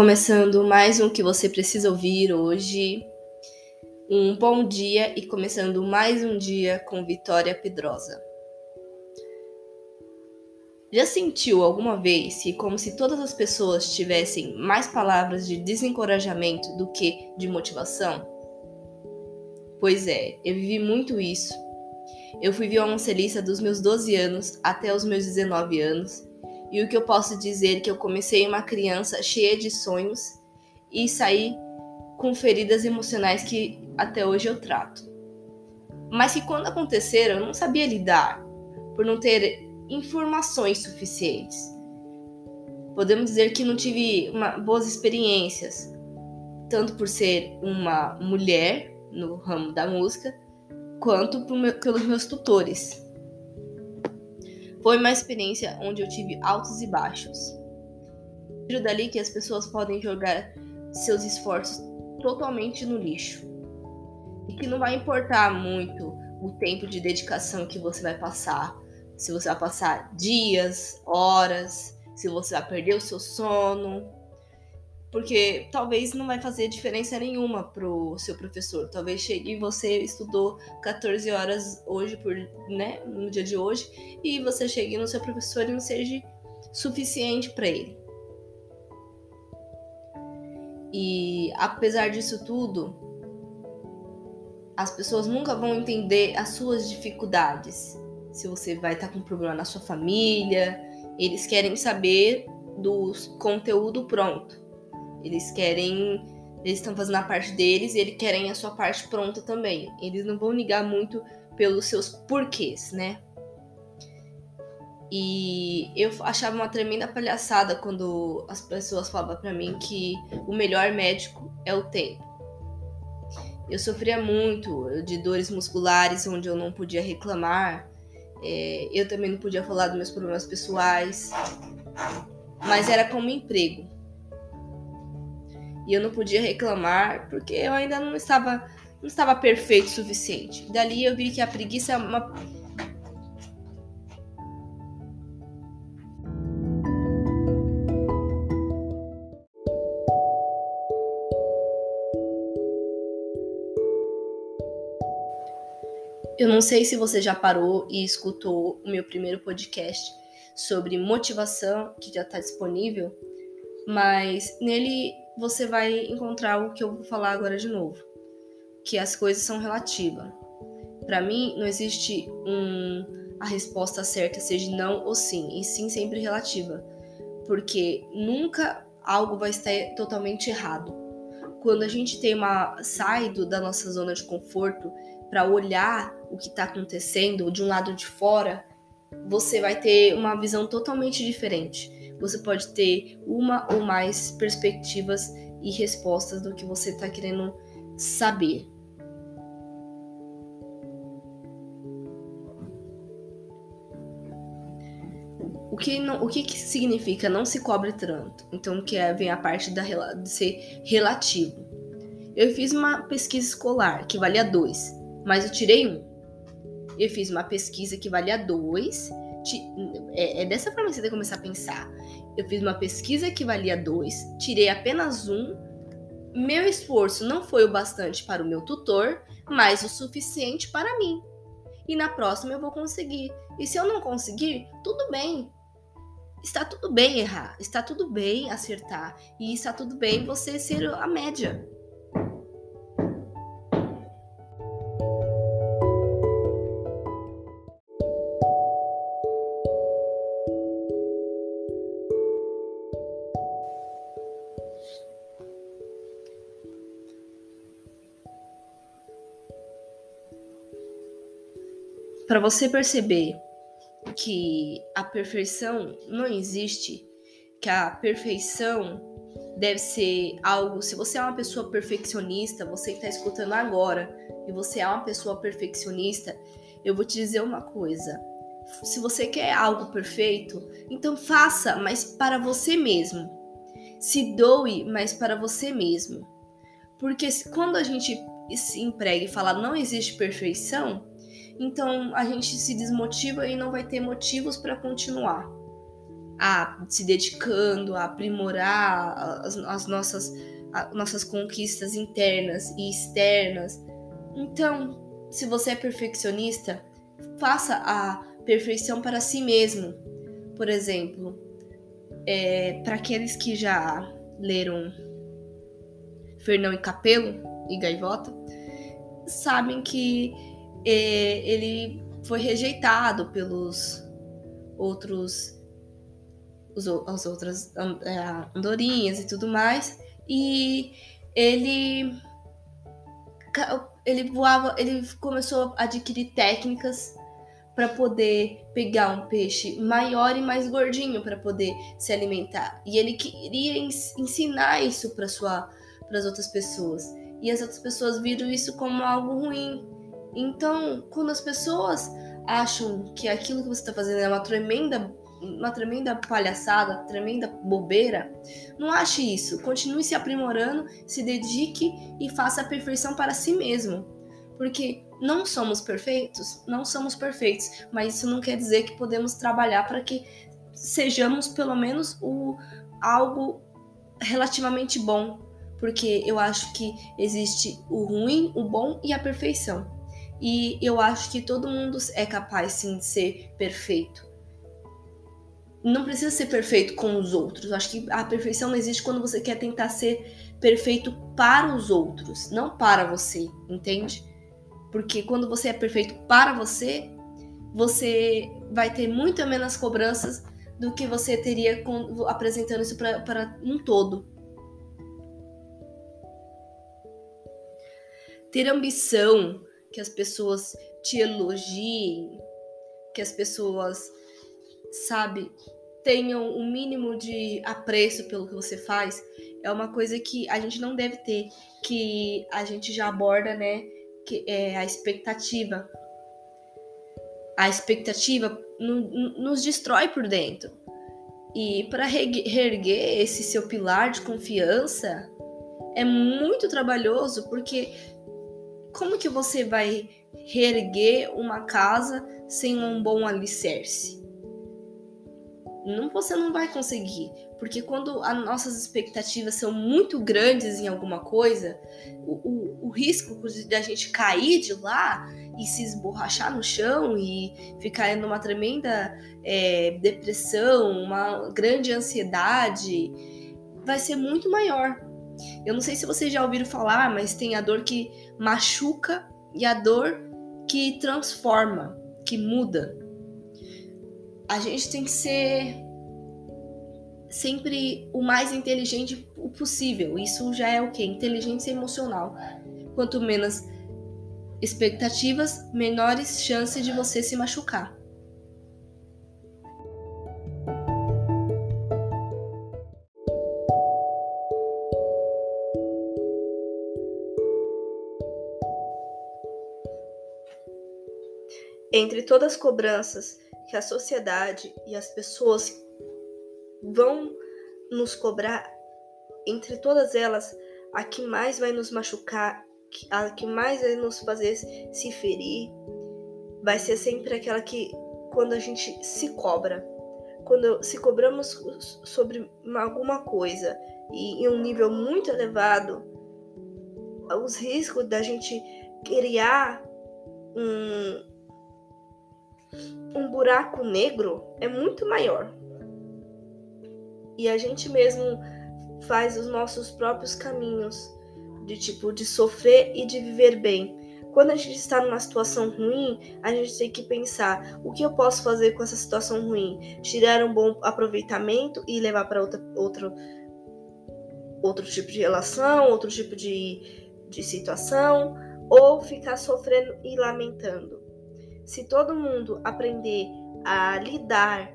Começando mais um que você precisa ouvir hoje. Um bom dia e começando mais um dia com Vitória Pedrosa. Já sentiu alguma vez que, como se todas as pessoas tivessem mais palavras de desencorajamento do que de motivação? Pois é, eu vivi muito isso. Eu fui violoncelista dos meus 12 anos até os meus 19 anos e o que eu posso dizer é que eu comecei uma criança cheia de sonhos e saí com feridas emocionais que até hoje eu trato. Mas que quando aconteceram eu não sabia lidar, por não ter informações suficientes. Podemos dizer que não tive uma, boas experiências, tanto por ser uma mulher no ramo da música, quanto meu, pelos meus tutores. Foi uma experiência onde eu tive altos e baixos. Tiro dali que as pessoas podem jogar seus esforços totalmente no lixo. E que não vai importar muito o tempo de dedicação que você vai passar. Se você vai passar dias, horas, se você vai perder o seu sono, porque talvez não vai fazer diferença nenhuma pro seu professor. Talvez chegue e você estudou 14 horas hoje por, né, no dia de hoje e você chegue no seu professor e não seja suficiente para ele. E apesar disso tudo, as pessoas nunca vão entender as suas dificuldades. Se você vai estar com um problema na sua família, eles querem saber do conteúdo pronto. Eles querem. Eles estão fazendo a parte deles e eles querem a sua parte pronta também. Eles não vão ligar muito pelos seus porquês, né? E eu achava uma tremenda palhaçada quando as pessoas falavam para mim que o melhor médico é o tempo. Eu sofria muito de dores musculares onde eu não podia reclamar. É, eu também não podia falar dos meus problemas pessoais. Mas era como emprego e eu não podia reclamar porque eu ainda não estava não estava perfeito o suficiente. Dali eu vi que a preguiça é uma Eu não sei se você já parou e escutou o meu primeiro podcast sobre motivação, que já está disponível, mas nele você vai encontrar o que eu vou falar agora de novo, que as coisas são relativas. Para mim, não existe um, a resposta certa seja não ou sim, e sim sempre relativa, porque nunca algo vai estar totalmente errado. Quando a gente tem uma sai da nossa zona de conforto para olhar o que está acontecendo de um lado de fora, você vai ter uma visão totalmente diferente você pode ter uma ou mais perspectivas e respostas do que você está querendo saber. O que, não, o que, que significa não se cobre tanto? Então, que é, vem a parte da, de ser relativo. Eu fiz uma pesquisa escolar que valia 2, mas eu tirei um. Eu fiz uma pesquisa que valia 2 é, é dessa forma que você tem que começar a pensar. Eu fiz uma pesquisa que valia dois, tirei apenas um. Meu esforço não foi o bastante para o meu tutor, mas o suficiente para mim. E na próxima eu vou conseguir. E se eu não conseguir, tudo bem. Está tudo bem errar, está tudo bem acertar e está tudo bem você ser a média. Para você perceber que a perfeição não existe, que a perfeição deve ser algo. Se você é uma pessoa perfeccionista, você que está escutando agora, e você é uma pessoa perfeccionista, eu vou te dizer uma coisa. Se você quer algo perfeito, então faça, mas para você mesmo. Se doe, mas para você mesmo. Porque quando a gente se emprega e fala não existe perfeição, então a gente se desmotiva e não vai ter motivos para continuar. a se dedicando a aprimorar as, as nossas, as nossas conquistas internas e externas. Então, se você é perfeccionista, faça a perfeição para si mesmo. Por exemplo, é, para aqueles que já leram Fernão e Capelo e Gaivota, sabem que ele foi rejeitado pelos outros os, as outras é, andorinhas e tudo mais. E ele ele voava ele começou a adquirir técnicas para poder pegar um peixe maior e mais gordinho para poder se alimentar. E ele queria ensinar isso para sua para as outras pessoas. E as outras pessoas viram isso como algo ruim então quando as pessoas acham que aquilo que você está fazendo é uma tremenda uma tremenda palhaçada, tremenda bobeira, não ache isso. Continue se aprimorando, se dedique e faça a perfeição para si mesmo. Porque não somos perfeitos, não somos perfeitos, mas isso não quer dizer que podemos trabalhar para que sejamos pelo menos o algo relativamente bom, porque eu acho que existe o ruim, o bom e a perfeição. E eu acho que todo mundo é capaz sim de ser perfeito. Não precisa ser perfeito com os outros. Eu acho que a perfeição não existe quando você quer tentar ser perfeito para os outros, não para você, entende? Porque quando você é perfeito para você, você vai ter muito menos cobranças do que você teria apresentando isso para um todo. Ter ambição que as pessoas te elogiem, que as pessoas, sabe, tenham o um mínimo de apreço pelo que você faz, é uma coisa que a gente não deve ter, que a gente já aborda, né, que é a expectativa. A expectativa nos destrói por dentro. E para reerguer esse seu pilar de confiança é muito trabalhoso, porque como que você vai reerguer uma casa sem um bom alicerce? Não, você não vai conseguir, porque quando as nossas expectativas são muito grandes em alguma coisa, o, o, o risco de a gente cair de lá e se esborrachar no chão e ficar numa tremenda é, depressão, uma grande ansiedade, vai ser muito maior. Eu não sei se vocês já ouviram falar, mas tem a dor que machuca e a dor que transforma, que muda. A gente tem que ser sempre o mais inteligente possível. Isso já é o que? Inteligência emocional. Quanto menos expectativas, menores chances de você se machucar. Entre todas as cobranças que a sociedade e as pessoas vão nos cobrar, entre todas elas, a que mais vai nos machucar, a que mais vai nos fazer se ferir, vai ser sempre aquela que quando a gente se cobra. Quando se cobramos sobre alguma coisa e em um nível muito elevado, os riscos da gente criar um, um buraco negro é muito maior. E a gente mesmo faz os nossos próprios caminhos de tipo de sofrer e de viver bem. Quando a gente está numa situação ruim, a gente tem que pensar o que eu posso fazer com essa situação ruim, tirar um bom aproveitamento e levar para outra, outro, outro tipo de relação, outro tipo de, de situação, ou ficar sofrendo e lamentando. Se todo mundo aprender a lidar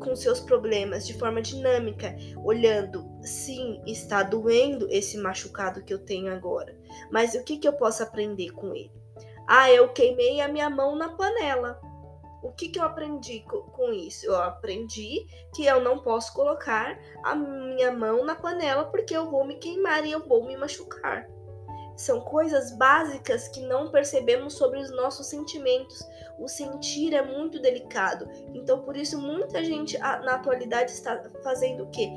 com seus problemas de forma dinâmica, olhando, sim, está doendo esse machucado que eu tenho agora, mas o que, que eu posso aprender com ele? Ah, eu queimei a minha mão na panela. O que, que eu aprendi com isso? Eu aprendi que eu não posso colocar a minha mão na panela porque eu vou me queimar e eu vou me machucar. São coisas básicas que não percebemos sobre os nossos sentimentos. O sentir é muito delicado. Então, por isso, muita gente na atualidade está fazendo o quê?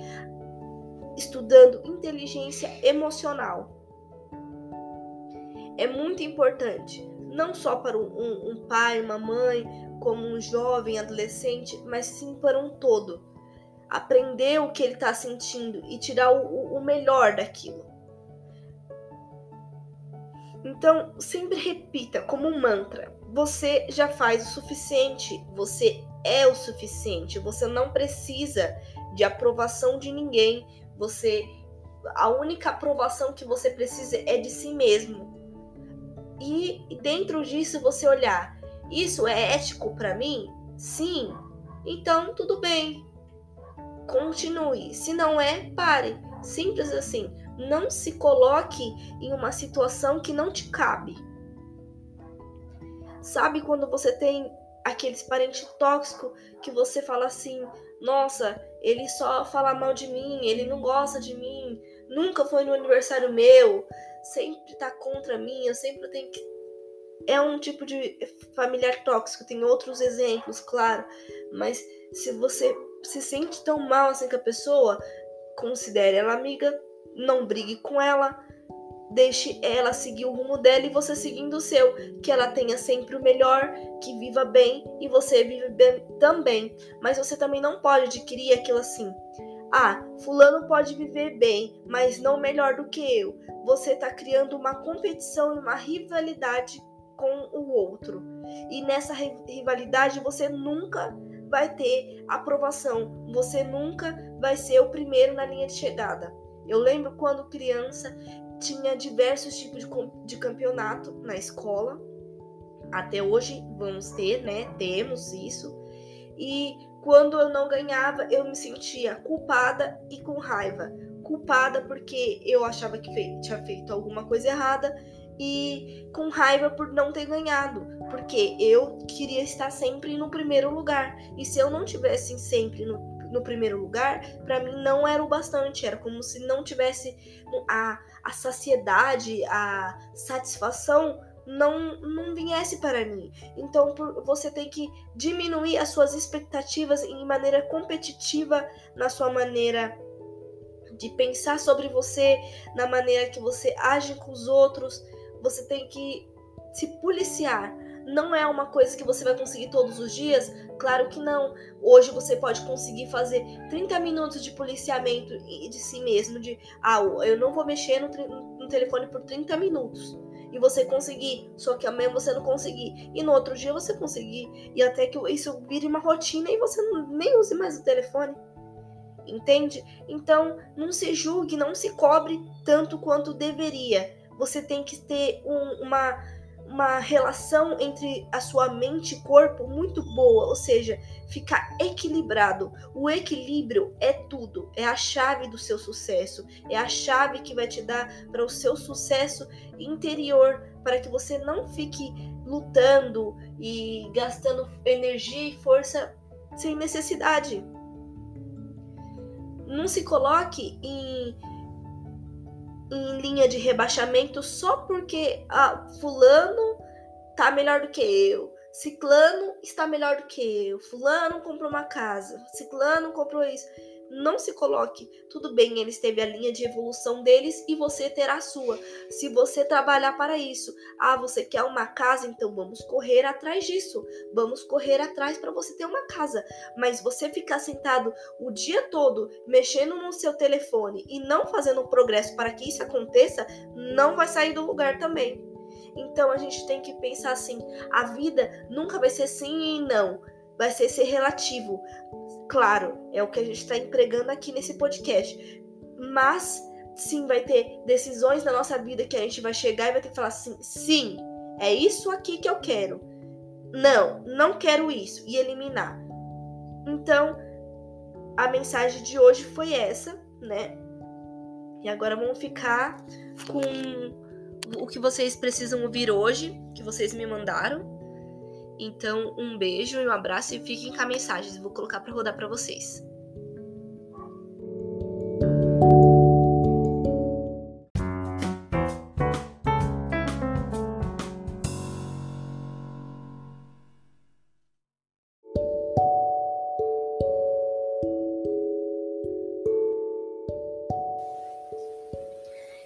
Estudando inteligência emocional. É muito importante, não só para um, um pai, uma mãe, como um jovem, adolescente, mas sim para um todo. Aprender o que ele está sentindo e tirar o, o melhor daquilo. Então, sempre repita como um mantra: você já faz o suficiente, você é o suficiente, você não precisa de aprovação de ninguém, você a única aprovação que você precisa é de si mesmo. E dentro disso você olhar, isso é ético para mim? Sim. Então tudo bem. Continue. Se não é, pare. Simples assim. Não se coloque em uma situação que não te cabe. Sabe quando você tem aqueles parentes tóxicos que você fala assim: nossa, ele só fala mal de mim, ele não gosta de mim, nunca foi no aniversário meu, sempre tá contra mim, eu sempre tenho que. É um tipo de familiar tóxico, tem outros exemplos, claro, mas se você se sente tão mal assim com a pessoa, considere ela amiga, não brigue com ela, deixe ela seguir o rumo dela e você seguindo o seu, que ela tenha sempre o melhor, que viva bem e você vive bem também. Mas você também não pode adquirir aquilo assim. Ah, fulano pode viver bem, mas não melhor do que eu. Você está criando uma competição e uma rivalidade com o outro. E nessa rivalidade você nunca vai ter aprovação. Você nunca vai ser o primeiro na linha de chegada. Eu lembro quando criança tinha diversos tipos de, de campeonato na escola. Até hoje vamos ter, né? Temos isso. E quando eu não ganhava, eu me sentia culpada e com raiva. Culpada porque eu achava que fei tinha feito alguma coisa errada e com raiva por não ter ganhado, porque eu queria estar sempre no primeiro lugar. E se eu não tivesse sempre no no primeiro lugar, para mim não era o bastante. Era como se não tivesse a, a saciedade, a satisfação não, não viesse para mim. Então você tem que diminuir as suas expectativas em maneira competitiva na sua maneira de pensar sobre você, na maneira que você age com os outros. Você tem que se policiar não é uma coisa que você vai conseguir todos os dias? Claro que não. Hoje você pode conseguir fazer 30 minutos de policiamento de si mesmo, de ah, eu não vou mexer no, no telefone por 30 minutos. E você conseguir, só que amanhã você não conseguir. E no outro dia você conseguir. E até que isso vire uma rotina e você nem use mais o telefone. Entende? Então, não se julgue, não se cobre tanto quanto deveria. Você tem que ter um, uma uma relação entre a sua mente e corpo muito boa, ou seja, ficar equilibrado. O equilíbrio é tudo, é a chave do seu sucesso, é a chave que vai te dar para o seu sucesso interior, para que você não fique lutando e gastando energia e força sem necessidade. Não se coloque em em linha de rebaixamento só porque ah, fulano tá melhor do que eu. Ciclano está melhor do que eu. Fulano comprou uma casa. Ciclano comprou isso. Não se coloque. Tudo bem, eles teve a linha de evolução deles e você terá a sua. Se você trabalhar para isso, ah, você quer uma casa, então vamos correr atrás disso. Vamos correr atrás para você ter uma casa. Mas você ficar sentado o dia todo mexendo no seu telefone e não fazendo progresso para que isso aconteça, não vai sair do lugar também. Então a gente tem que pensar assim: a vida nunca vai ser sim e não, vai ser ser relativo. Claro, é o que a gente está empregando aqui nesse podcast. Mas sim, vai ter decisões na nossa vida que a gente vai chegar e vai ter que falar assim: sim, é isso aqui que eu quero. Não, não quero isso. E eliminar. Então, a mensagem de hoje foi essa, né? E agora vamos ficar com o que vocês precisam ouvir hoje, que vocês me mandaram. Então, um beijo e um abraço e fiquem com as mensagens, vou colocar para rodar para vocês.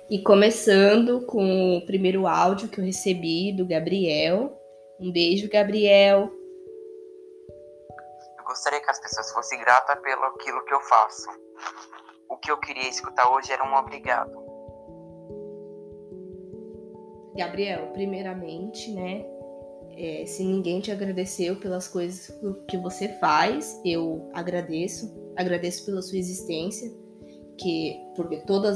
E começando com o primeiro áudio que eu recebi do Gabriel, um beijo, Gabriel. Eu gostaria que as pessoas fossem gratas pelo aquilo que eu faço. O que eu queria escutar hoje era um obrigado. Gabriel, primeiramente, né? É, se ninguém te agradeceu pelas coisas que você faz, eu agradeço. Agradeço pela sua existência que porque toda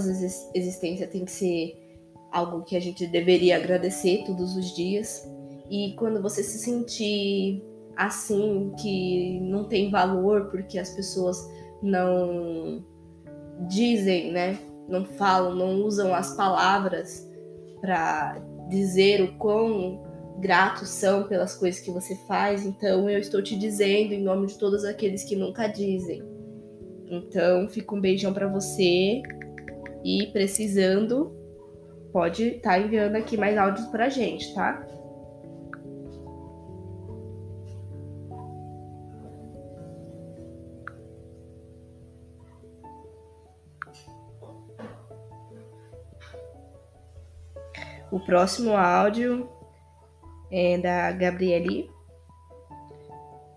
existência tem que ser algo que a gente deveria agradecer todos os dias. E quando você se sentir assim, que não tem valor porque as pessoas não dizem, né? Não falam, não usam as palavras para dizer o quão gratos são pelas coisas que você faz. Então eu estou te dizendo em nome de todos aqueles que nunca dizem então, fica um beijão para você e precisando, pode estar tá enviando aqui mais áudios pra gente, tá? O próximo áudio é da Gabriele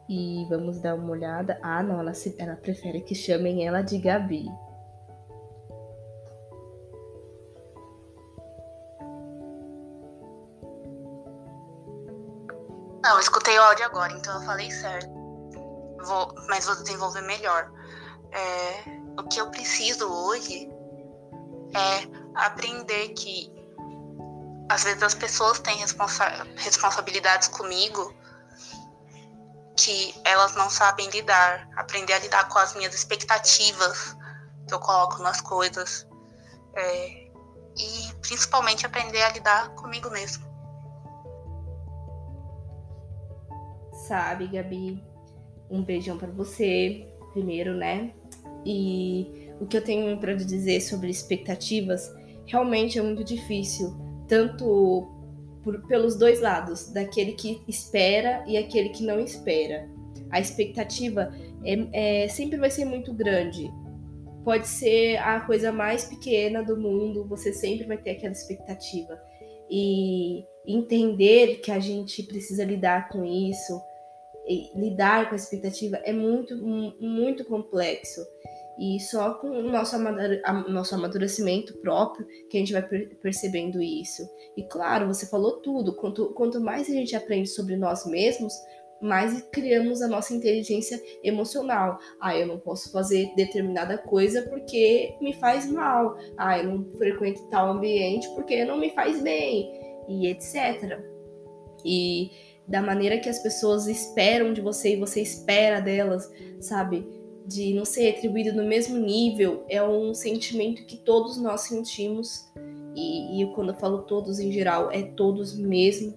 e vamos dar uma olhada. Ah, não, ela, se, ela prefere que chamem ela de Gabi. Não, escutei o áudio agora, então eu falei certo. Vou, mas vou desenvolver melhor. É, o que eu preciso hoje é aprender que às vezes as pessoas têm responsa responsabilidades comigo que elas não sabem lidar, aprender a lidar com as minhas expectativas que eu coloco nas coisas. É, e principalmente aprender a lidar comigo mesmo. Sabe, Gabi, um beijão para você, primeiro, né? E o que eu tenho para dizer sobre expectativas realmente é muito difícil, tanto por, pelos dois lados, daquele que espera e aquele que não espera. A expectativa é, é, sempre vai ser muito grande. Pode ser a coisa mais pequena do mundo, você sempre vai ter aquela expectativa. E entender que a gente precisa lidar com isso, lidar com a expectativa é muito, muito complexo. E só com o nosso, nosso amadurecimento próprio que a gente vai percebendo isso. E claro, você falou tudo. Quanto, quanto mais a gente aprende sobre nós mesmos, mais criamos a nossa inteligência emocional. Ah, eu não posso fazer determinada coisa porque me faz mal. Ah, eu não frequento tal ambiente porque não me faz bem. E etc. E da maneira que as pessoas esperam de você e você espera delas, sabe? De não ser retribuído no mesmo nível é um sentimento que todos nós sentimos. E, e quando eu falo todos em geral é todos mesmo.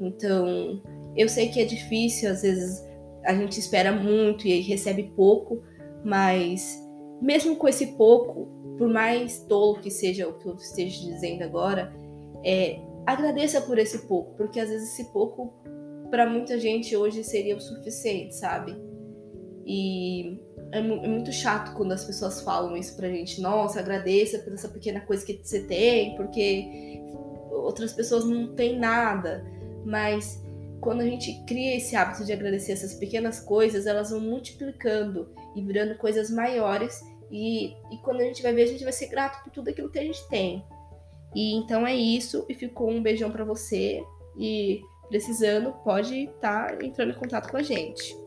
Então eu sei que é difícil às vezes a gente espera muito e recebe pouco mas mesmo com esse pouco por mais tolo que seja o que eu esteja dizendo agora é, agradeça por esse pouco porque às vezes esse pouco para muita gente hoje seria o suficiente sabe? E é, muito chato quando as pessoas falam isso pra gente. Nossa, agradeça por essa pequena coisa que você tem, porque outras pessoas não têm nada. Mas quando a gente cria esse hábito de agradecer essas pequenas coisas, elas vão multiplicando e virando coisas maiores. E, e quando a gente vai ver, a gente vai ser grato por tudo aquilo que a gente tem. E então é isso. E ficou um beijão para você. E precisando, pode estar tá entrando em contato com a gente.